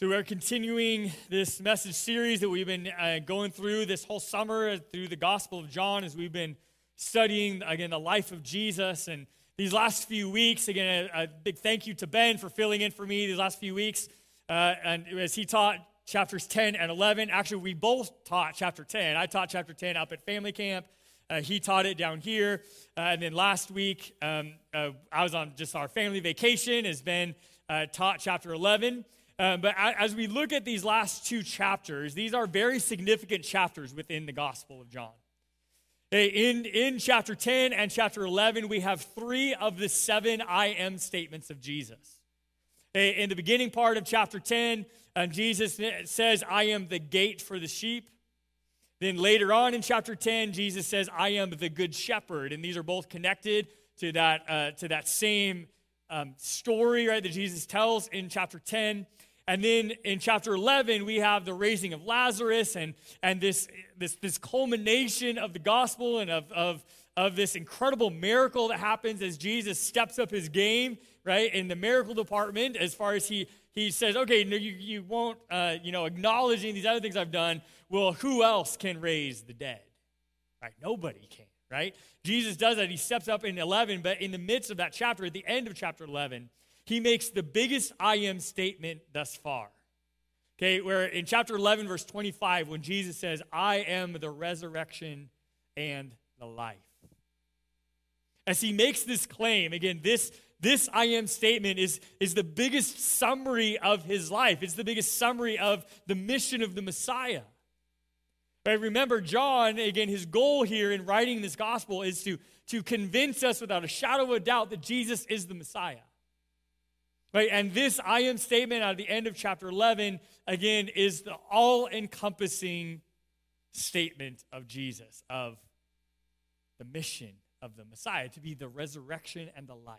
So, we're continuing this message series that we've been uh, going through this whole summer through the Gospel of John as we've been studying, again, the life of Jesus. And these last few weeks, again, a, a big thank you to Ben for filling in for me these last few weeks. Uh, and as he taught chapters 10 and 11, actually, we both taught chapter 10. I taught chapter 10 up at family camp. Uh, he taught it down here. Uh, and then last week, um, uh, I was on just our family vacation as Ben uh, taught chapter 11. Uh, but as we look at these last two chapters, these are very significant chapters within the Gospel of John. In, in chapter 10 and chapter 11, we have three of the seven I am statements of Jesus. In the beginning part of chapter 10, uh, Jesus says, I am the gate for the sheep. Then later on in chapter 10, Jesus says, I am the good shepherd. And these are both connected to that, uh, to that same um, story, right, that Jesus tells in chapter 10. And then in chapter 11, we have the raising of Lazarus and, and this, this, this culmination of the gospel and of, of, of this incredible miracle that happens as Jesus steps up his game, right, in the miracle department as far as he, he says, okay, no, you, you won't, uh, you know, acknowledging these other things I've done. Well, who else can raise the dead? Right? Nobody can, right? Jesus does that. He steps up in 11, but in the midst of that chapter, at the end of chapter 11, he makes the biggest I am statement thus far. Okay, where in chapter 11, verse 25, when Jesus says, I am the resurrection and the life. As he makes this claim, again, this, this I am statement is, is the biggest summary of his life. It's the biggest summary of the mission of the Messiah. Right? Remember, John, again, his goal here in writing this gospel is to, to convince us without a shadow of a doubt that Jesus is the Messiah. Right? And this I am statement at the end of chapter 11, again, is the all encompassing statement of Jesus, of the mission of the Messiah, to be the resurrection and the life.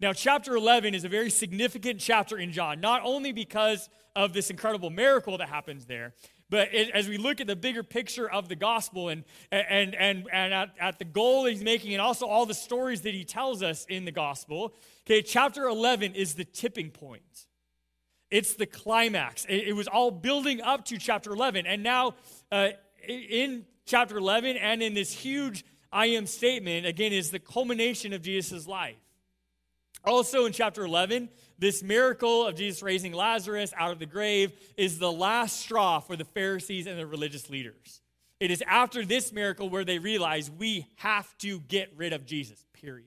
Now, chapter 11 is a very significant chapter in John, not only because of this incredible miracle that happens there, but it, as we look at the bigger picture of the gospel and, and, and, and at, at the goal he's making, and also all the stories that he tells us in the gospel, okay, chapter 11 is the tipping point. It's the climax. It, it was all building up to chapter 11. And now, uh, in chapter 11 and in this huge I am statement, again, is the culmination of Jesus' life. Also in chapter 11, this miracle of Jesus raising Lazarus out of the grave is the last straw for the Pharisees and the religious leaders. It is after this miracle where they realize we have to get rid of Jesus, period.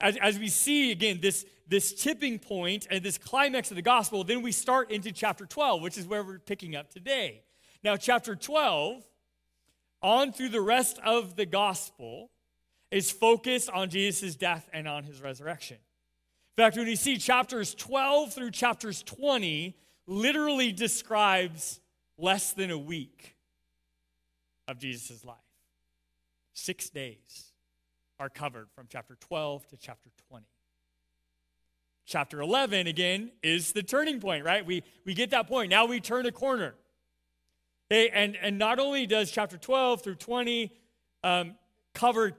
As, as we see again this, this tipping point and this climax of the gospel, then we start into chapter 12, which is where we're picking up today. Now, chapter 12, on through the rest of the gospel, is focused on Jesus' death and on his resurrection. In fact, when you see chapters 12 through chapters 20, literally describes less than a week of Jesus' life. Six days are covered from chapter 12 to chapter 20. Chapter 11, again, is the turning point, right? We, we get that point. Now we turn a corner. And, and not only does chapter 12 through 20 um, cover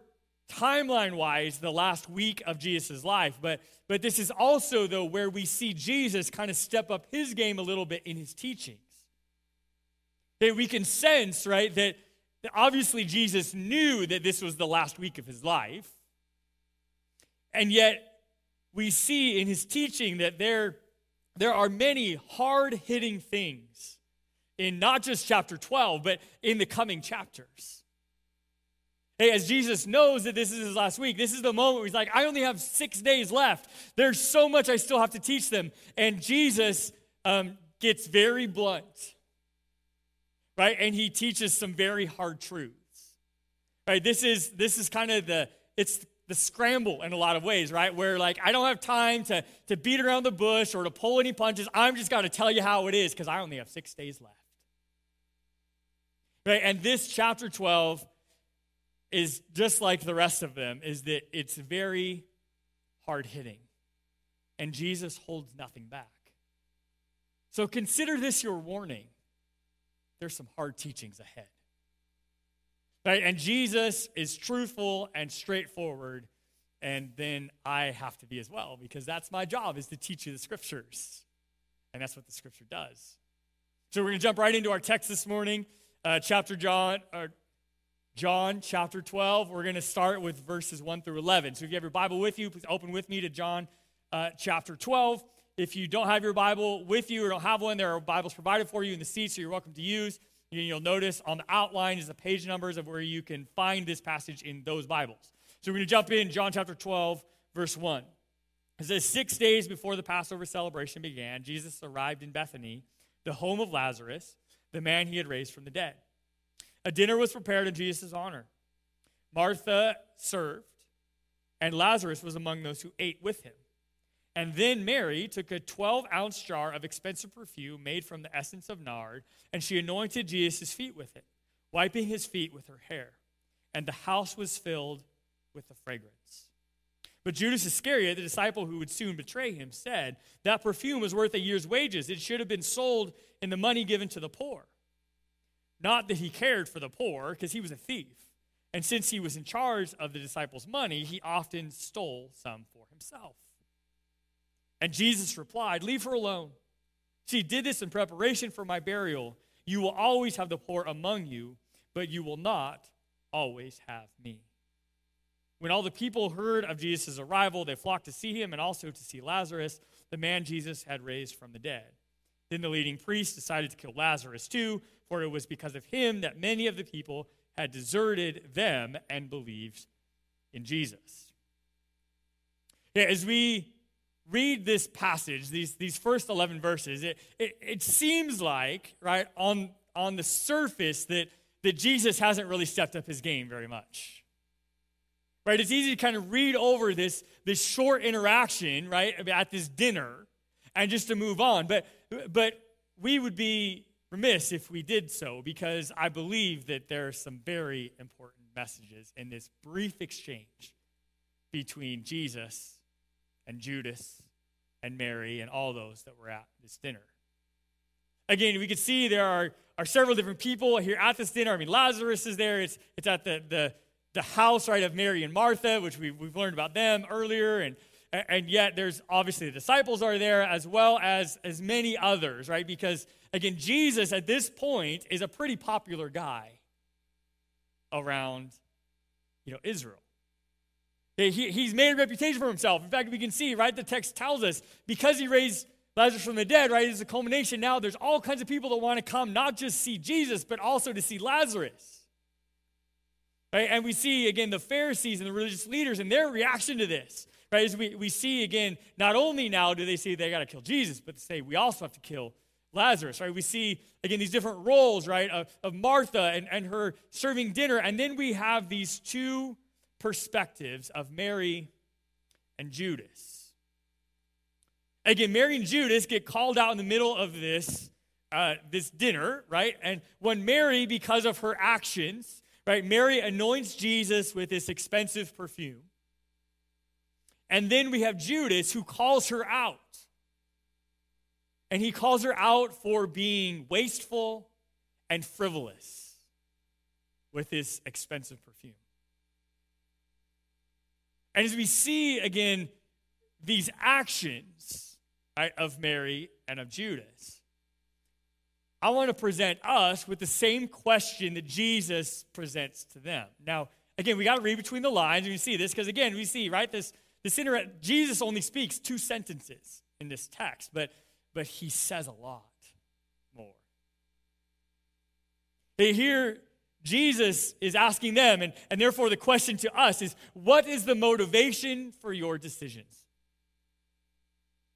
timeline wise the last week of Jesus' life. But, but this is also, though, where we see Jesus kind of step up his game a little bit in his teachings. That we can sense, right, that, obviously Jesus knew that this was the last week of his life. And yet, we see in his teaching that there, there are many hard hitting things in not just chapter 12, but in the coming chapters. Hey, as Jesus knows that this is his last week, this is the moment where he's like, I only have six days left. There's so much I still have to teach them. And Jesus um, gets very blunt, right? And he teaches some very hard truths. Right? This is this is kind of the it's the scramble in a lot of ways, right? Where like I don't have time to to beat around the bush or to pull any punches. I'm just got to tell you how it is because I only have six days left. Right? And this chapter 12 is just like the rest of them, is that it's very hard hitting. And Jesus holds nothing back. So consider this your warning. There's some hard teachings ahead. Right? And Jesus is truthful and straightforward and then I have to be as well because that's my job is to teach you the scriptures. And that's what the scripture does. So we're going to jump right into our text this morning, uh, chapter John, or John chapter 12. We're going to start with verses 1 through 11. So if you have your Bible with you, please open with me to John uh, chapter 12. If you don't have your Bible with you or don't have one, there are Bibles provided for you in the seats, so you're welcome to use. You'll notice on the outline is the page numbers of where you can find this passage in those Bibles. So we're going to jump in, John chapter 12, verse 1. It says, Six days before the Passover celebration began, Jesus arrived in Bethany, the home of Lazarus, the man he had raised from the dead. A dinner was prepared in Jesus' honor. Martha served, and Lazarus was among those who ate with him. And then Mary took a 12 ounce jar of expensive perfume made from the essence of nard, and she anointed Jesus' feet with it, wiping his feet with her hair. And the house was filled with the fragrance. But Judas Iscariot, the disciple who would soon betray him, said, That perfume was worth a year's wages. It should have been sold in the money given to the poor. Not that he cared for the poor, because he was a thief. And since he was in charge of the disciples' money, he often stole some for himself. And Jesus replied, Leave her alone. She did this in preparation for my burial. You will always have the poor among you, but you will not always have me. When all the people heard of Jesus' arrival, they flocked to see him and also to see Lazarus, the man Jesus had raised from the dead. Then the leading priests decided to kill Lazarus too, for it was because of him that many of the people had deserted them and believed in Jesus. Yeah, as we read this passage, these, these first 11 verses, it, it, it seems like, right, on, on the surface that, that Jesus hasn't really stepped up his game very much. Right? It's easy to kind of read over this, this short interaction, right, at this dinner and just to move on. But, but we would be remiss if we did so because I believe that there are some very important messages in this brief exchange between Jesus and Judas and Mary and all those that were at this dinner. Again, we can see there are, are several different people here at this dinner. I mean, Lazarus is there. It's, it's at the, the, the house, right, of Mary and Martha, which we, we've learned about them earlier. And, and yet there's obviously the disciples are there as well as, as many others, right? Because, again, Jesus at this point is a pretty popular guy around, you know, Israel. He, he's made a reputation for himself. In fact, we can see, right, the text tells us because he raised Lazarus from the dead, right, is a culmination now. There's all kinds of people that want to come, not just see Jesus, but also to see Lazarus. Right? And we see, again, the Pharisees and the religious leaders and their reaction to this. Right? As we, we see, again, not only now do they say they got to kill Jesus, but they say we also have to kill Lazarus, right? We see, again, these different roles, right, of, of Martha and, and her serving dinner. And then we have these two perspectives of Mary and Judas. Again, Mary and Judas get called out in the middle of this, uh, this dinner, right? And when Mary, because of her actions, right, Mary anoints Jesus with this expensive perfume. And then we have Judas who calls her out. And he calls her out for being wasteful and frivolous with this expensive perfume. And as we see again these actions right, of Mary and of Judas, I want to present us with the same question that Jesus presents to them. Now, again, we got to read between the lines and we see this because again, we see right this this inter- Jesus only speaks two sentences in this text, but but he says a lot more. Here Jesus is asking them, and, and therefore the question to us is what is the motivation for your decisions?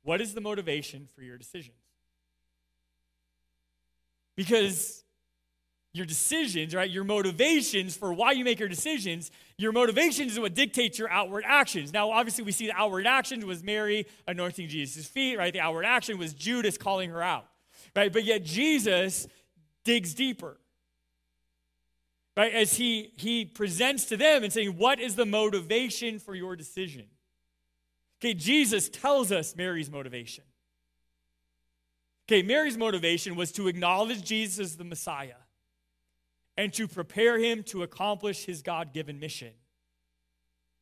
What is the motivation for your decisions? Because your decisions, right, your motivations for why you make your decisions, your motivations is what dictates your outward actions. Now, obviously, we see the outward actions was Mary anointing Jesus' feet, right? The outward action was Judas calling her out, right? But yet Jesus digs deeper right? As he, he presents to them and saying, What is the motivation for your decision? Okay, Jesus tells us Mary's motivation. Okay, Mary's motivation was to acknowledge Jesus as the Messiah and to prepare him to accomplish his God given mission.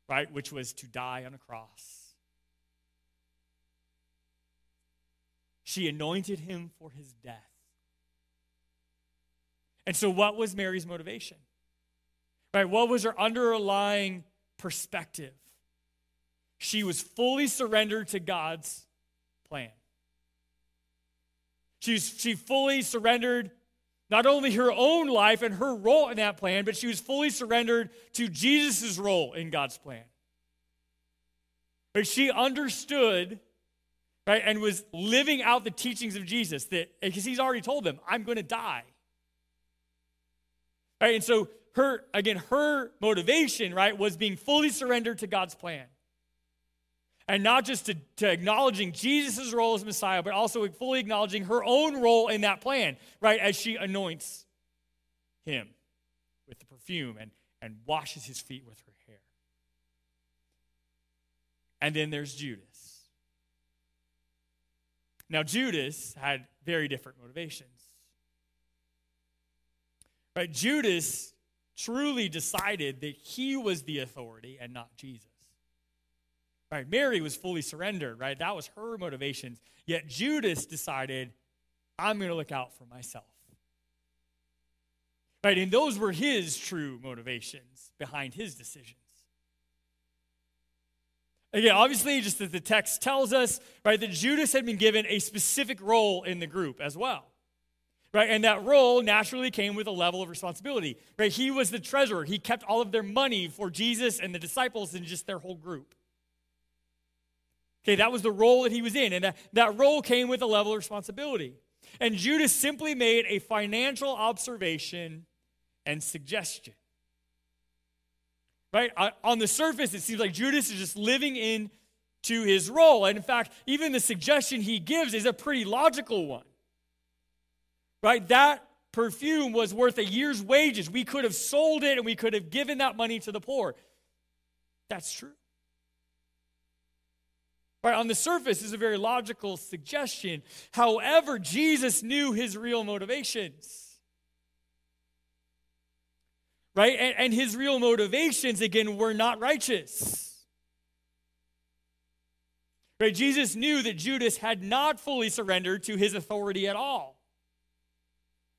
right, which was to die on a cross. She anointed him for his death. And so, what was Mary's motivation? Right? What was her underlying perspective? She was fully surrendered to God's plan. She's, she fully surrendered not only her own life and her role in that plan, but she was fully surrendered to Jesus' role in God's plan. But she understood, right, and was living out the teachings of Jesus that because he's already told them, I'm going to die. Right? And so her, again, her motivation, right, was being fully surrendered to God's plan and not just to, to acknowledging Jesus' role as Messiah, but also fully acknowledging her own role in that plan, right, as she anoints him with the perfume and, and washes his feet with her hair. And then there's Judas. Now, Judas had very different motivations. Right? Judas truly decided that he was the authority and not Jesus. Right? Mary was fully surrendered, right? That was her motivations. Yet Judas decided, I'm going to look out for myself. Right? And those were his true motivations behind his decisions. Again, obviously, just as the text tells us, right, that Judas had been given a specific role in the group as well. Right? And that role naturally came with a level of responsibility. Right? He was the treasurer. He kept all of their money for Jesus and the disciples and just their whole group. Okay, that was the role that he was in, and that, that role came with a level of responsibility. And Judas simply made a financial observation and suggestion. Right? On the surface, it seems like Judas is just living in to his role. And in fact, even the suggestion he gives is a pretty logical one. Right? That perfume was worth a year's wages. We could have sold it and we could have given that money to the poor. That's true. Right, on the surface is a very logical suggestion. However, Jesus knew his real motivations. Right? And, and his real motivations, again, were not righteous. Right? Jesus knew that Judas had not fully surrendered to his authority at all,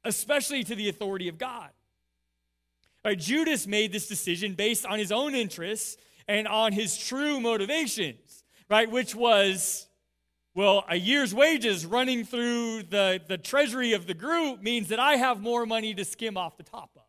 especially to the authority of God. Right? Judas made this decision based on his own interests and on his true motivations right? Which was, well, a year's wages running through the, the treasury of the group means that I have more money to skim off the top of.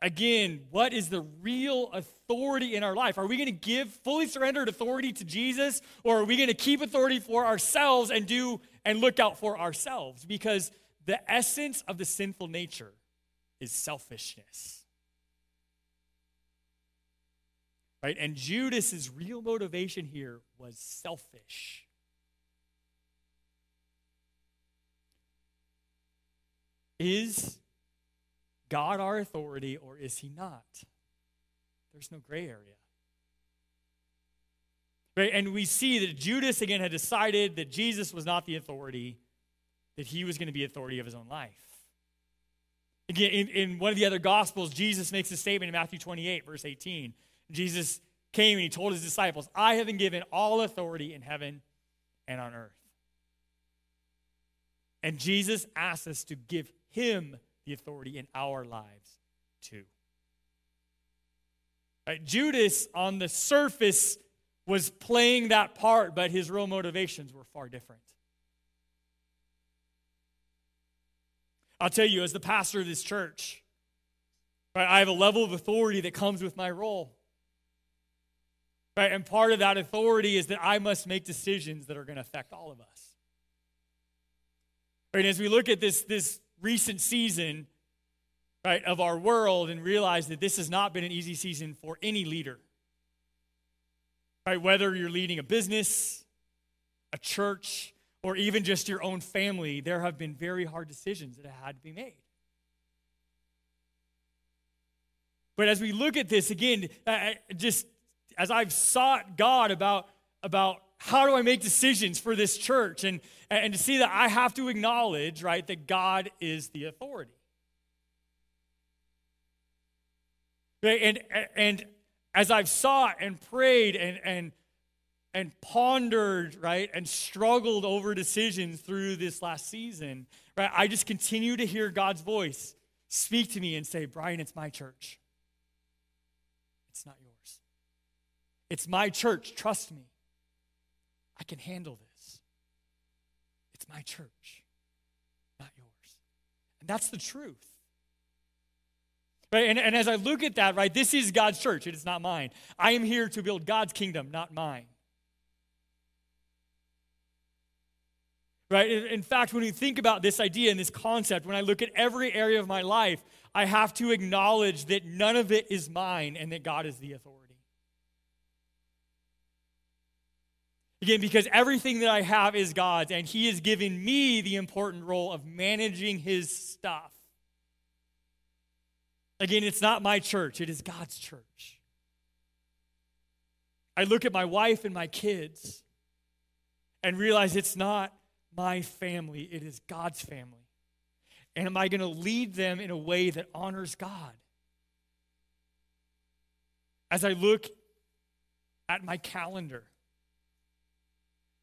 Again, what is the real authority in our life? Are we going to give fully surrendered authority to Jesus or are we going to keep authority for ourselves and do and look out for ourselves? Because the essence of the sinful nature is selfishness. Right? And Judas's real motivation here was selfish. Is God our authority or is he not? There's no gray area. Right? And we see that Judas again had decided that Jesus was not the authority, that he was going to be authority of his own life. Again, in, in one of the other gospels, Jesus makes a statement in Matthew 28, verse 18. Jesus came and he told his disciples, I have been given all authority in heaven and on earth. And Jesus asks us to give him the authority in our lives too. Right, Judas, on the surface, was playing that part, but his real motivations were far different. I'll tell you, as the pastor of this church, right, I have a level of authority that comes with my role. Right? And part of that authority is that I must make decisions that are going to affect all of us. Right? And as we look at this, this recent season right, of our world and realize that this has not been an easy season for any leader. Right? Whether you're leading a business, a church, or even just your own family, there have been very hard decisions that had to be made. But as we look at this again, i just as I've sought God about, about how do I make decisions for this church, and, and to see that I have to acknowledge, right, that God is the authority. Right? And, and as I've sought and prayed and, and, and pondered, right, and struggled over decisions through this last season, right, I just continue to hear God's voice speak to me and say, Brian, it's my church. It's not yours. It's my church. Trust me. I can handle this. It's my church, not yours. And that's the truth. Right? And, and as I look at that, right, this is God's church. It is not mine. I am here to build God's kingdom, not mine. Right? In fact, when you think about this idea and this concept, when I look at every area of my life, I have to acknowledge that none of it is mine and that God is the authority. Again, because everything that I have is God's, and He has given me the important role of managing His stuff. Again, it's not my church, it is God's church. I look at my wife and my kids and realize it's not my family, it is God's family. And am I going to lead them in a way that honors God? As I look at my calendar,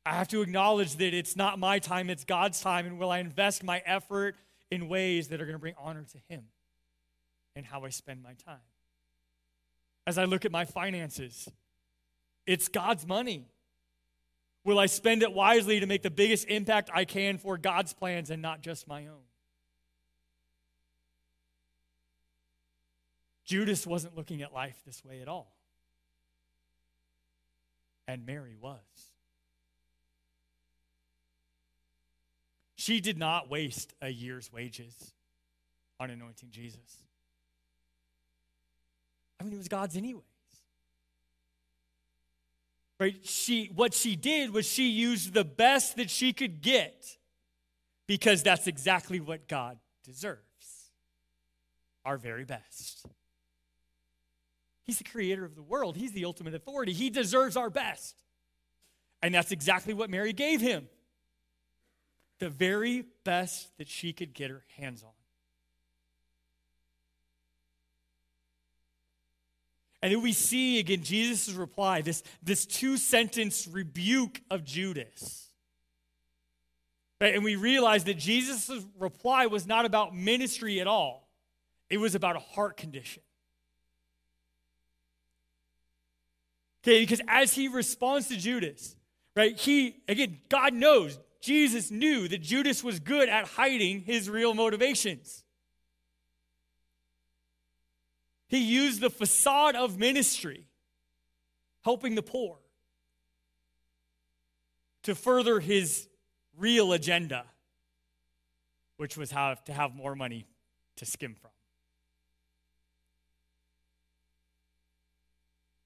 I have to acknowledge that it's not my time, it's God's time. And will I invest my effort in ways that are going to bring honor to Him and how I spend my time? As I look at my finances, it's God's money. Will I spend it wisely to make the biggest impact I can for God's plans and not just my own? Judas wasn't looking at life this way at all. And Mary was. She did not waste a year's wages on anointing Jesus. I mean, it was God's anyways. Right? She what she did was she used the best that she could get because that's exactly what God deserves. Our very best. He's the creator of the world. He's the ultimate authority. He deserves our best. And that's exactly what Mary gave him the very best that she could get her hands on. And then we see again Jesus' reply, this, this two sentence rebuke of Judas. Right? And we realize that Jesus' reply was not about ministry at all, it was about a heart condition. Okay, because as he responds to Judas, right, he, again, God knows Jesus knew that Judas was good at hiding his real motivations. He used the facade of ministry, helping the poor, to further his real agenda, which was how to have more money to skim from.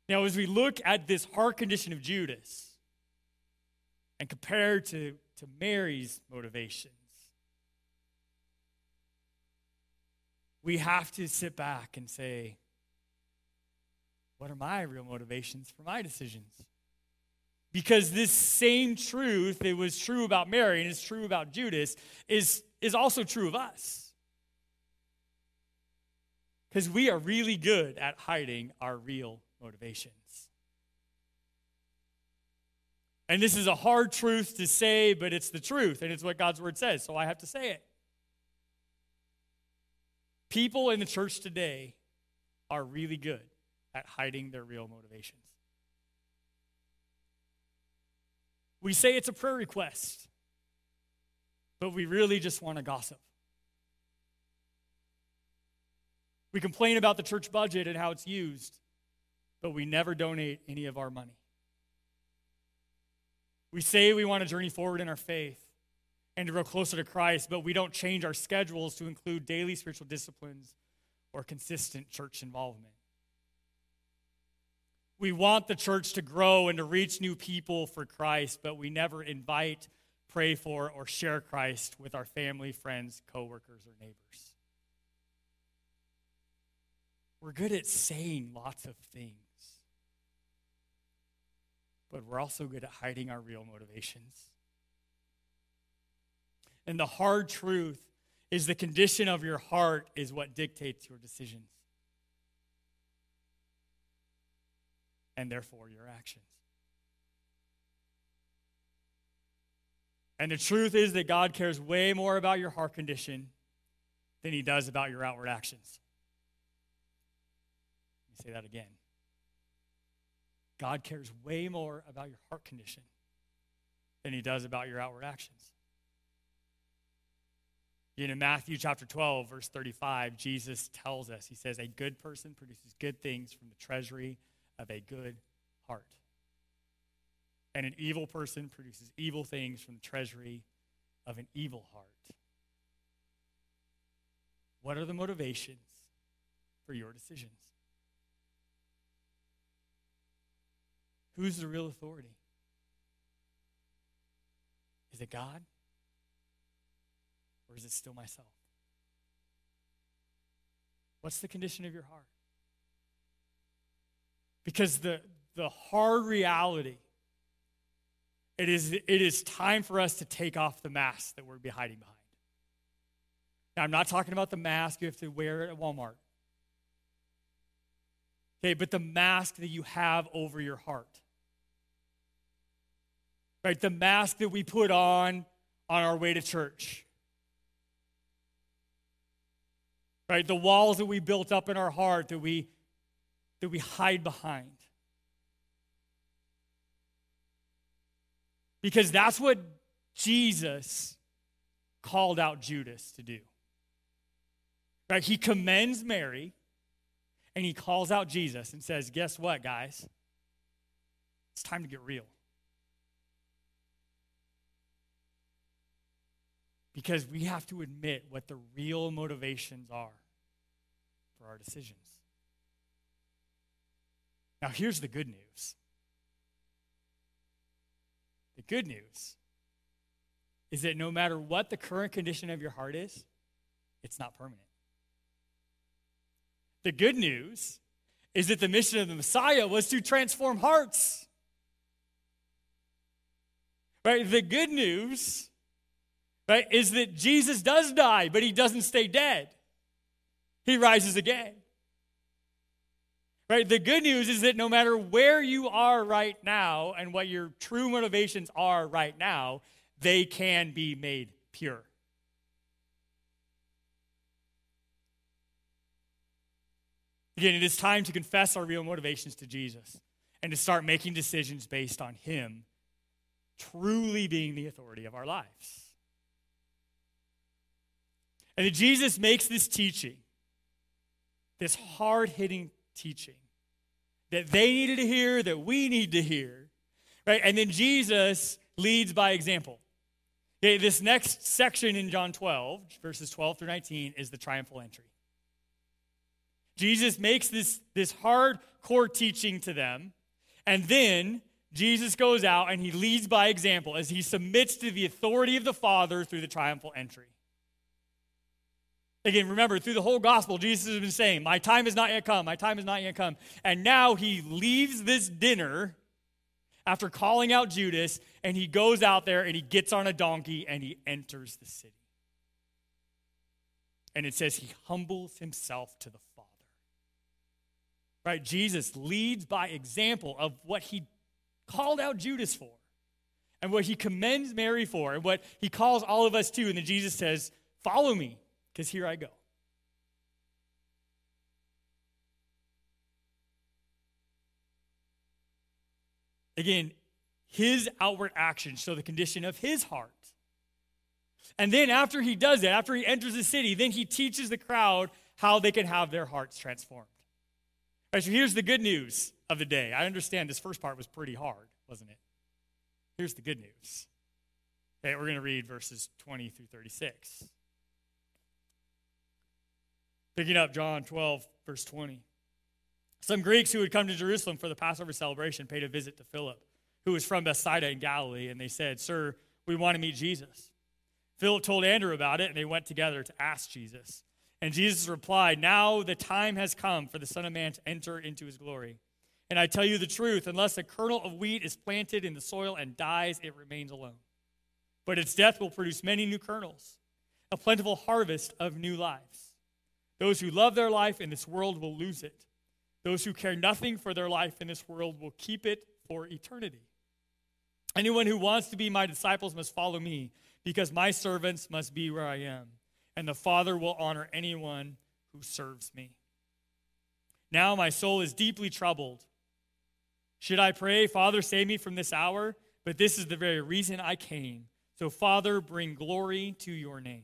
Now, as we look at this heart condition of Judas and compare to to Mary's motivations. We have to sit back and say, what are my real motivations for my decisions? Because this same truth that was true about Mary and is true about Judas is, is also true of us. Because we are really good at hiding our real motivations. And this is a hard truth to say, but it's the truth, and it's what God's word says, so I have to say it. People in the church today are really good at hiding their real motivations. We say it's a prayer request, but we really just want to gossip. We complain about the church budget and how it's used, but we never donate any of our money. We say we want to journey forward in our faith and to grow closer to Christ, but we don't change our schedules to include daily spiritual disciplines or consistent church involvement. We want the church to grow and to reach new people for Christ, but we never invite, pray for, or share Christ with our family, friends, coworkers, or neighbors. We're good at saying lots of things but we're also good at hiding our real motivations. And the hard truth is the condition of your heart is what dictates your decisions. and therefore your actions. And the truth is that God cares way more about your heart condition than he does about your outward actions. Let me say that again. God cares way more about your heart condition than he does about your outward actions. In Matthew chapter 12, verse 35, Jesus tells us, He says, A good person produces good things from the treasury of a good heart. And an evil person produces evil things from the treasury of an evil heart. What are the motivations for your decisions? Who's the real authority? Is it God? Or is it still myself? What's the condition of your heart? Because the, the hard reality, it is, it is time for us to take off the mask that we're be hiding behind. Now, I'm not talking about the mask you have to wear at Walmart. Okay, but the mask that you have over your heart. Right? The mask that we put on on our way to church. Right? The walls that we built up in our heart that we that we hide behind. Because that's what Jesus called out Judas to do. Right? He commends Mary and he calls out Jesus and says, Guess what, guys? It's time to get real. Because we have to admit what the real motivations are for our decisions. Now, here's the good news the good news is that no matter what the current condition of your heart is, it's not permanent. The good news is that the mission of the Messiah was to transform hearts. Right? The good news right, is that Jesus does die, but he doesn't stay dead. He rises again. Right? The good news is that no matter where you are right now and what your true motivations are right now, they can be made pure. Again, it is time to confess our real motivations to Jesus and to start making decisions based on Him truly being the authority of our lives. And Jesus makes this teaching, this hard hitting teaching that they needed to hear, that we need to hear, right? And then Jesus leads by example. Okay, this next section in John 12, verses 12 through 19, is the triumphal entry. Jesus makes this, this hardcore teaching to them, and then Jesus goes out and he leads by example as he submits to the authority of the Father through the triumphal entry. Again, remember, through the whole gospel, Jesus has been saying, My time has not yet come, my time has not yet come. And now he leaves this dinner after calling out Judas, and he goes out there and he gets on a donkey and he enters the city. And it says he humbles himself to the Father. Right? Jesus leads by example of what he called out Judas for and what he commends Mary for and what he calls all of us to. And then Jesus says, Follow me, because here I go. Again, his outward actions show the condition of his heart. And then after he does that, after he enters the city, then he teaches the crowd how they can have their hearts transformed. Right, so here's the good news of the day. I understand this first part was pretty hard, wasn't it? Here's the good news. Okay, we're going to read verses 20 through 36. Picking up John 12, verse 20. Some Greeks who had come to Jerusalem for the Passover celebration paid a visit to Philip, who was from Bethsaida in Galilee, and they said, Sir, we want to meet Jesus. Philip told Andrew about it, and they went together to ask Jesus. And Jesus replied, Now the time has come for the Son of Man to enter into his glory. And I tell you the truth, unless a kernel of wheat is planted in the soil and dies, it remains alone. But its death will produce many new kernels, a plentiful harvest of new lives. Those who love their life in this world will lose it. Those who care nothing for their life in this world will keep it for eternity. Anyone who wants to be my disciples must follow me, because my servants must be where I am, and the Father will honor anyone who serves me. Now my soul is deeply troubled. Should I pray, Father, save me from this hour? But this is the very reason I came. So, Father, bring glory to your name.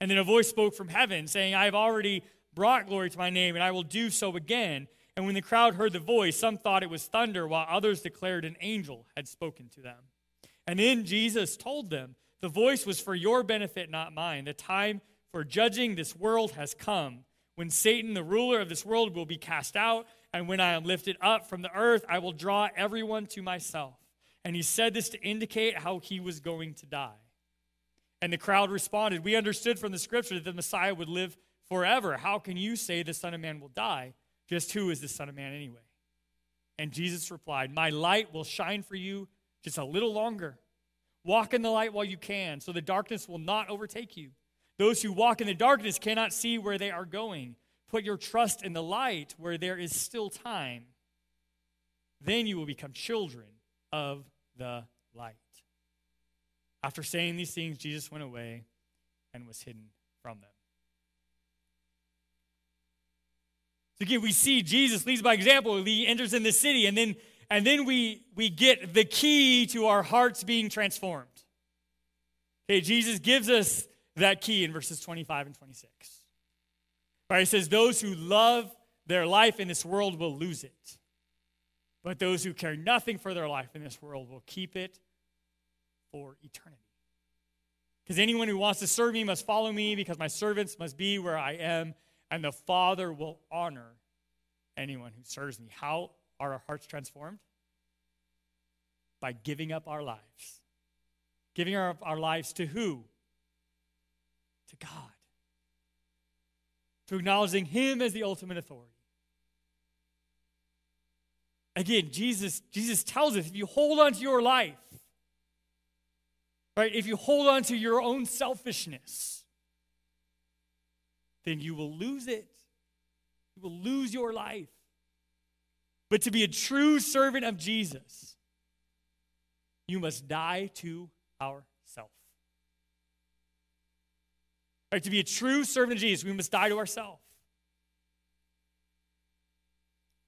And then a voice spoke from heaven, saying, I have already brought glory to my name, and I will do so again. And when the crowd heard the voice, some thought it was thunder, while others declared an angel had spoken to them. And then Jesus told them, The voice was for your benefit, not mine. The time for judging this world has come, when Satan, the ruler of this world, will be cast out. And when I am lifted up from the earth, I will draw everyone to myself. And he said this to indicate how he was going to die. And the crowd responded, We understood from the scripture that the Messiah would live forever. How can you say the Son of Man will die? Just who is the Son of Man anyway? And Jesus replied, My light will shine for you just a little longer. Walk in the light while you can, so the darkness will not overtake you. Those who walk in the darkness cannot see where they are going. Put your trust in the light where there is still time. Then you will become children of the light. After saying these things, Jesus went away and was hidden from them. So again, we see Jesus leads by example. He enters in the city, and then and then we we get the key to our hearts being transformed. Okay, Jesus gives us that key in verses 25 and 26. Right, he says, Those who love their life in this world will lose it. But those who care nothing for their life in this world will keep it for eternity. Because anyone who wants to serve me must follow me, because my servants must be where I am, and the Father will honor anyone who serves me. How are our hearts transformed? By giving up our lives. Giving our, our lives to who? To God. To acknowledging Him as the ultimate authority. Again, Jesus, Jesus tells us if you hold on to your life, right, if you hold on to your own selfishness, then you will lose it. You will lose your life. But to be a true servant of Jesus, you must die to ourself. Right, to be a true servant of Jesus, we must die to ourselves.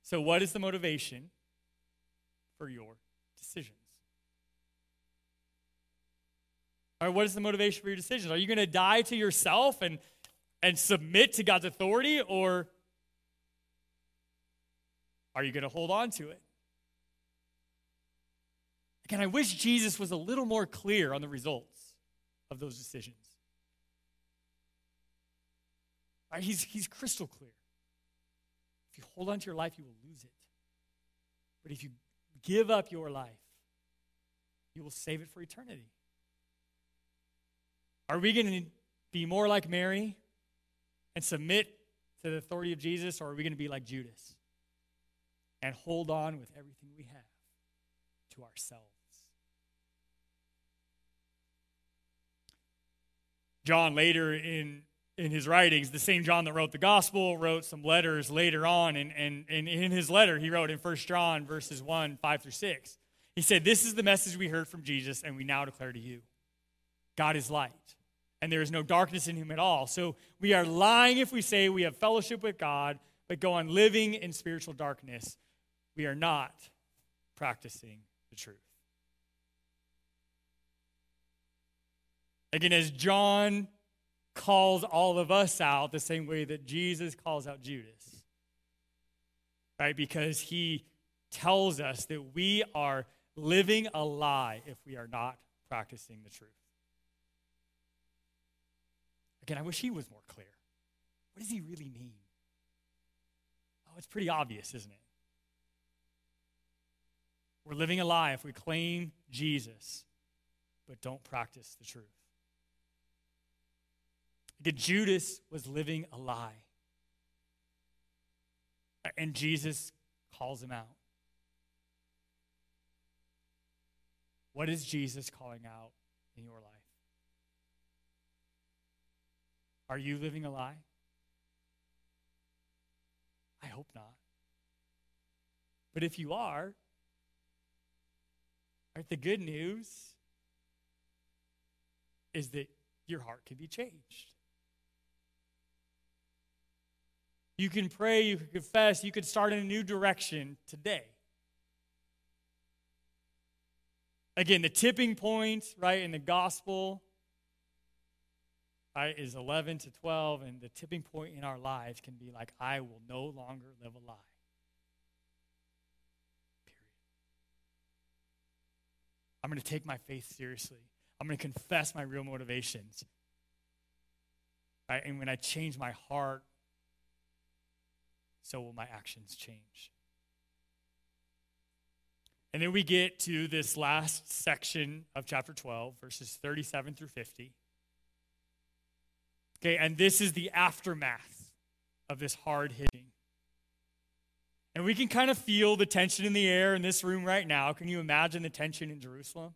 So, what is the motivation for your decisions? Or what is the motivation for your decisions? Are you going to die to yourself and, and submit to God's authority, or are you going to hold on to it? Again, I wish Jesus was a little more clear on the results of those decisions. Right? He's, he's crystal clear. If you hold on to your life, you will lose it. But if you give up your life, you will save it for eternity. Are we going to be more like Mary and submit to the authority of Jesus, or are we going to be like Judas and hold on with everything we have to ourselves? John later in in his writings, the same John that wrote the gospel wrote some letters later on. And, and, and in his letter, he wrote in 1 John verses 1, 5 through 6, he said, This is the message we heard from Jesus, and we now declare to you God is light, and there is no darkness in him at all. So we are lying if we say we have fellowship with God, but go on living in spiritual darkness. We are not practicing the truth. Again, as John calls all of us out the same way that Jesus calls out Judas. Right? Because he tells us that we are living a lie if we are not practicing the truth. Again, I wish he was more clear. What does he really mean? Oh, it's pretty obvious, isn't it? We're living a lie if we claim Jesus but don't practice the truth. That Judas was living a lie. And Jesus calls him out. What is Jesus calling out in your life? Are you living a lie? I hope not. But if you are, right, the good news is that your heart can be changed. You can pray, you can confess, you can start in a new direction today. Again, the tipping point, right, in the gospel right, is 11 to 12, and the tipping point in our lives can be like, I will no longer live a lie. Period. I'm going to take my faith seriously. I'm going to confess my real motivations. Right? And when I change my heart, so will my actions change. And then we get to this last section of chapter 12, verses 37 through 50. Okay, and this is the aftermath of this hard hitting. And we can kind of feel the tension in the air in this room right now. Can you imagine the tension in Jerusalem?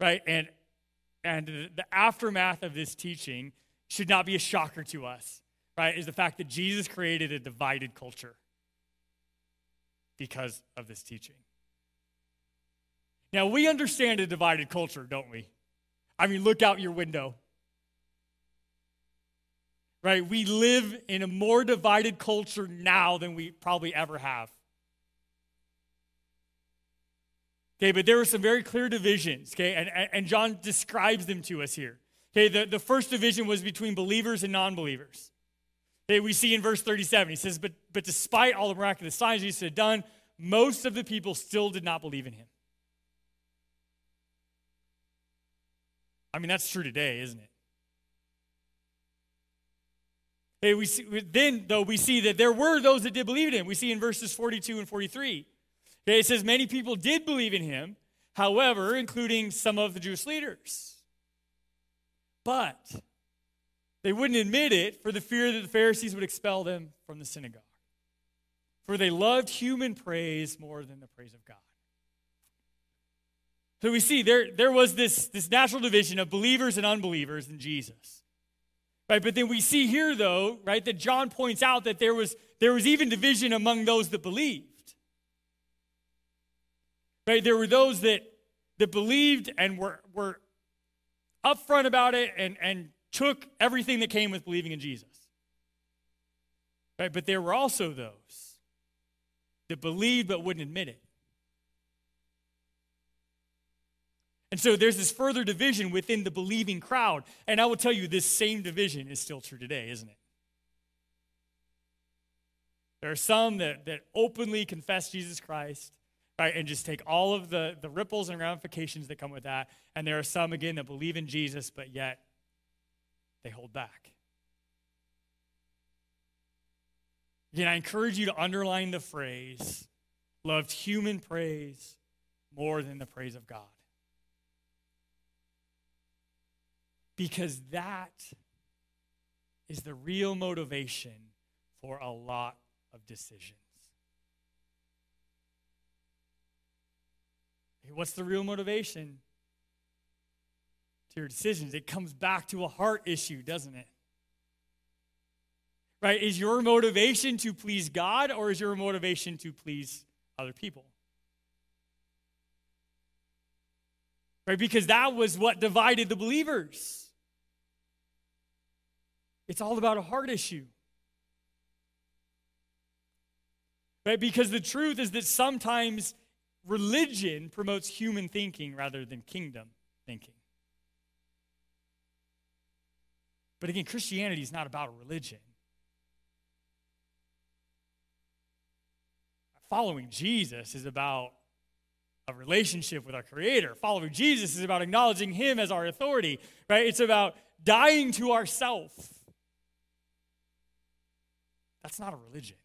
Right? And and the aftermath of this teaching should not be a shocker to us, right? Is the fact that Jesus created a divided culture because of this teaching. Now, we understand a divided culture, don't we? I mean, look out your window. Right? We live in a more divided culture now than we probably ever have. Okay, but there were some very clear divisions, okay, and, and John describes them to us here. Okay, the, the first division was between believers and non believers. Okay, we see in verse 37, he says, but, but despite all the miraculous signs Jesus had done, most of the people still did not believe in him. I mean, that's true today, isn't it? Hey, we see, then, though, we see that there were those that did believe in him. We see in verses 42 and 43. Okay, it says many people did believe in him, however, including some of the Jewish leaders. But they wouldn't admit it for the fear that the Pharisees would expel them from the synagogue. For they loved human praise more than the praise of God. So we see there, there was this, this natural division of believers and unbelievers in Jesus. Right? But then we see here, though, right, that John points out that there was, there was even division among those that believed. Right? There were those that, that believed and were, were upfront about it and, and took everything that came with believing in Jesus. Right? But there were also those that believed but wouldn't admit it. And so there's this further division within the believing crowd. And I will tell you, this same division is still true today, isn't it? There are some that, that openly confess Jesus Christ, right, and just take all of the, the ripples and ramifications that come with that. And there are some, again, that believe in Jesus, but yet they hold back. Again, I encourage you to underline the phrase loved human praise more than the praise of God. Because that is the real motivation for a lot of decisions. What's the real motivation to your decisions? It comes back to a heart issue, doesn't it? Right? Is your motivation to please God or is your motivation to please other people? Right? Because that was what divided the believers. It's all about a heart issue. Right? Because the truth is that sometimes religion promotes human thinking rather than kingdom thinking. But again, Christianity is not about religion. Following Jesus is about a relationship with our Creator. Following Jesus is about acknowledging Him as our authority, right? It's about dying to ourself that's not a religion.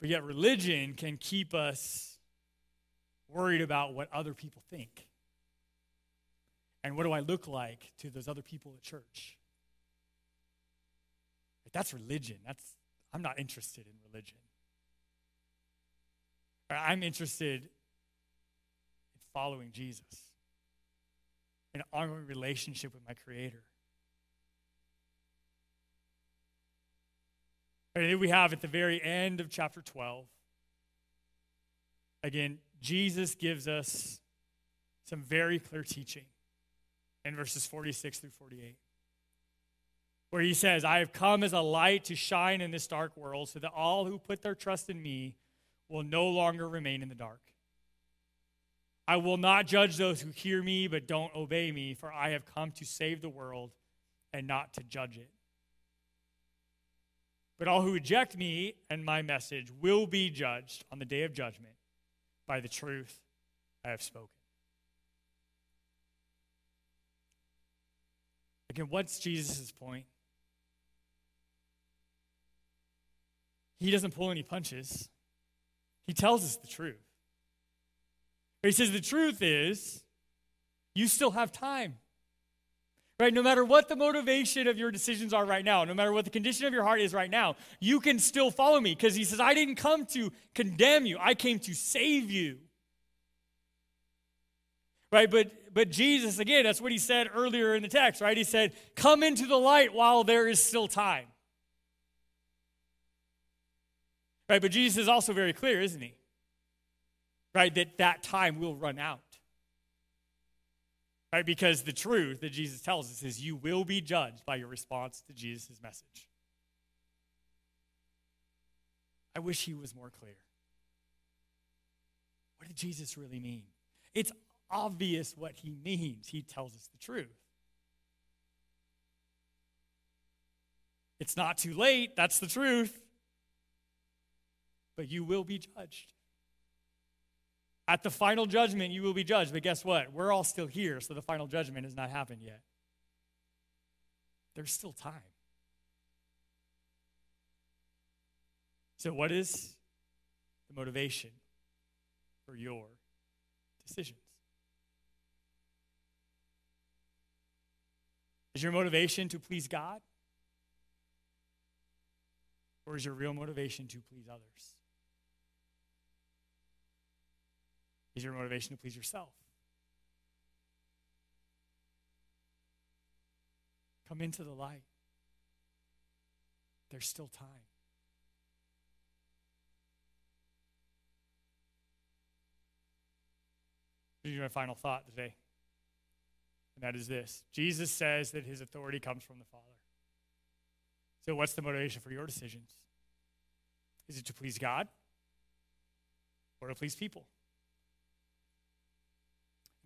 But yet, religion can keep us worried about what other people think. And what do I look like to those other people at church? That's religion. That's I'm not interested in religion. I'm interested in following Jesus. an ongoing relationship with my Creator. And here we have at the very end of chapter 12. Again, Jesus gives us some very clear teaching in verses 46 through 48, where he says, I have come as a light to shine in this dark world so that all who put their trust in me will no longer remain in the dark. I will not judge those who hear me but don't obey me, for I have come to save the world and not to judge it. But all who reject me and my message will be judged on the day of judgment by the truth I have spoken. Again, what's Jesus' point? He doesn't pull any punches. He tells us the truth. He says the truth is, you still have time. Right? No matter what the motivation of your decisions are right now, no matter what the condition of your heart is right now, you can still follow me because he says, I didn't come to condemn you, I came to save you. Right? But but Jesus, again, that's what he said earlier in the text, right? He said, Come into the light while there is still time. Right? But Jesus is also very clear, isn't he? Right? That that time will run out. Right? Because the truth that Jesus tells us is you will be judged by your response to Jesus' message. I wish he was more clear. What did Jesus really mean? It's obvious what he means. He tells us the truth. It's not too late. That's the truth. But you will be judged. At the final judgment, you will be judged. But guess what? We're all still here, so the final judgment has not happened yet. There's still time. So, what is the motivation for your decisions? Is your motivation to please God? Or is your real motivation to please others? Is your motivation to please yourself? Come into the light. There's still time. Here's my final thought today and that is this Jesus says that his authority comes from the Father. So, what's the motivation for your decisions? Is it to please God or to please people?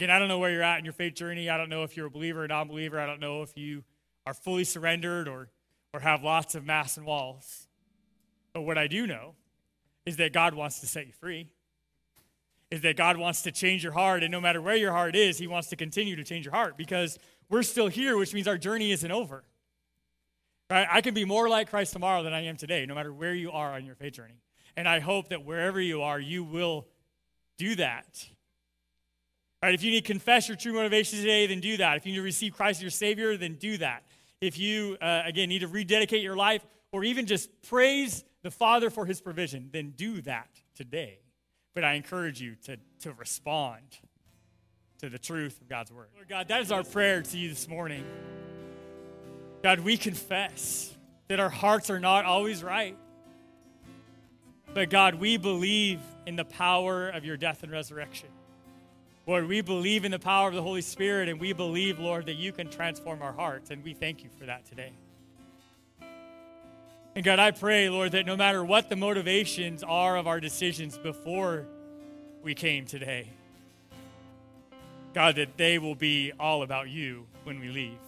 Again, I don't know where you're at in your faith journey. I don't know if you're a believer or non believer. I don't know if you are fully surrendered or, or have lots of mass and walls. But what I do know is that God wants to set you free is that God wants to change your heart. And no matter where your heart is, He wants to continue to change your heart because we're still here, which means our journey isn't over. Right? I can be more like Christ tomorrow than I am today, no matter where you are on your faith journey. And I hope that wherever you are, you will do that. Right? If you need to confess your true motivation today, then do that. If you need to receive Christ as your Savior, then do that. If you, uh, again, need to rededicate your life or even just praise the Father for His provision, then do that today. But I encourage you to, to respond to the truth of God's word. Lord God, that is our prayer to you this morning. God, we confess that our hearts are not always right. But God, we believe in the power of your death and resurrection. Lord, we believe in the power of the Holy Spirit, and we believe, Lord, that you can transform our hearts, and we thank you for that today. And God, I pray, Lord, that no matter what the motivations are of our decisions before we came today, God, that they will be all about you when we leave.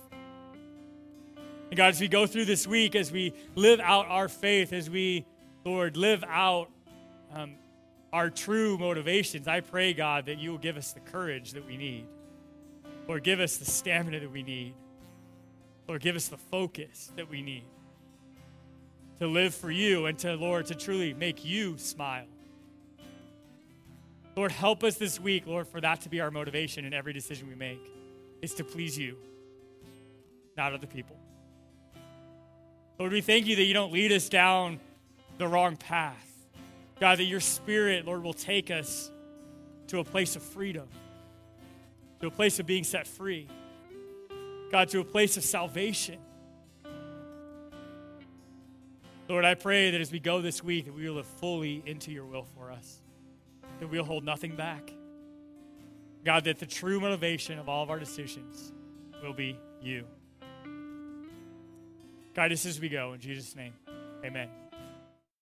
And God, as we go through this week, as we live out our faith, as we, Lord, live out um, our true motivations, I pray, God, that you will give us the courage that we need. Lord, give us the stamina that we need. Lord, give us the focus that we need to live for you and to, Lord, to truly make you smile. Lord, help us this week, Lord, for that to be our motivation in every decision we make, is to please you, not other people. Lord, we thank you that you don't lead us down the wrong path. God, that your spirit, Lord, will take us to a place of freedom, to a place of being set free. God, to a place of salvation. Lord, I pray that as we go this week, that we will live fully into your will for us, that we'll hold nothing back. God, that the true motivation of all of our decisions will be you. Guide us as we go. In Jesus' name, amen.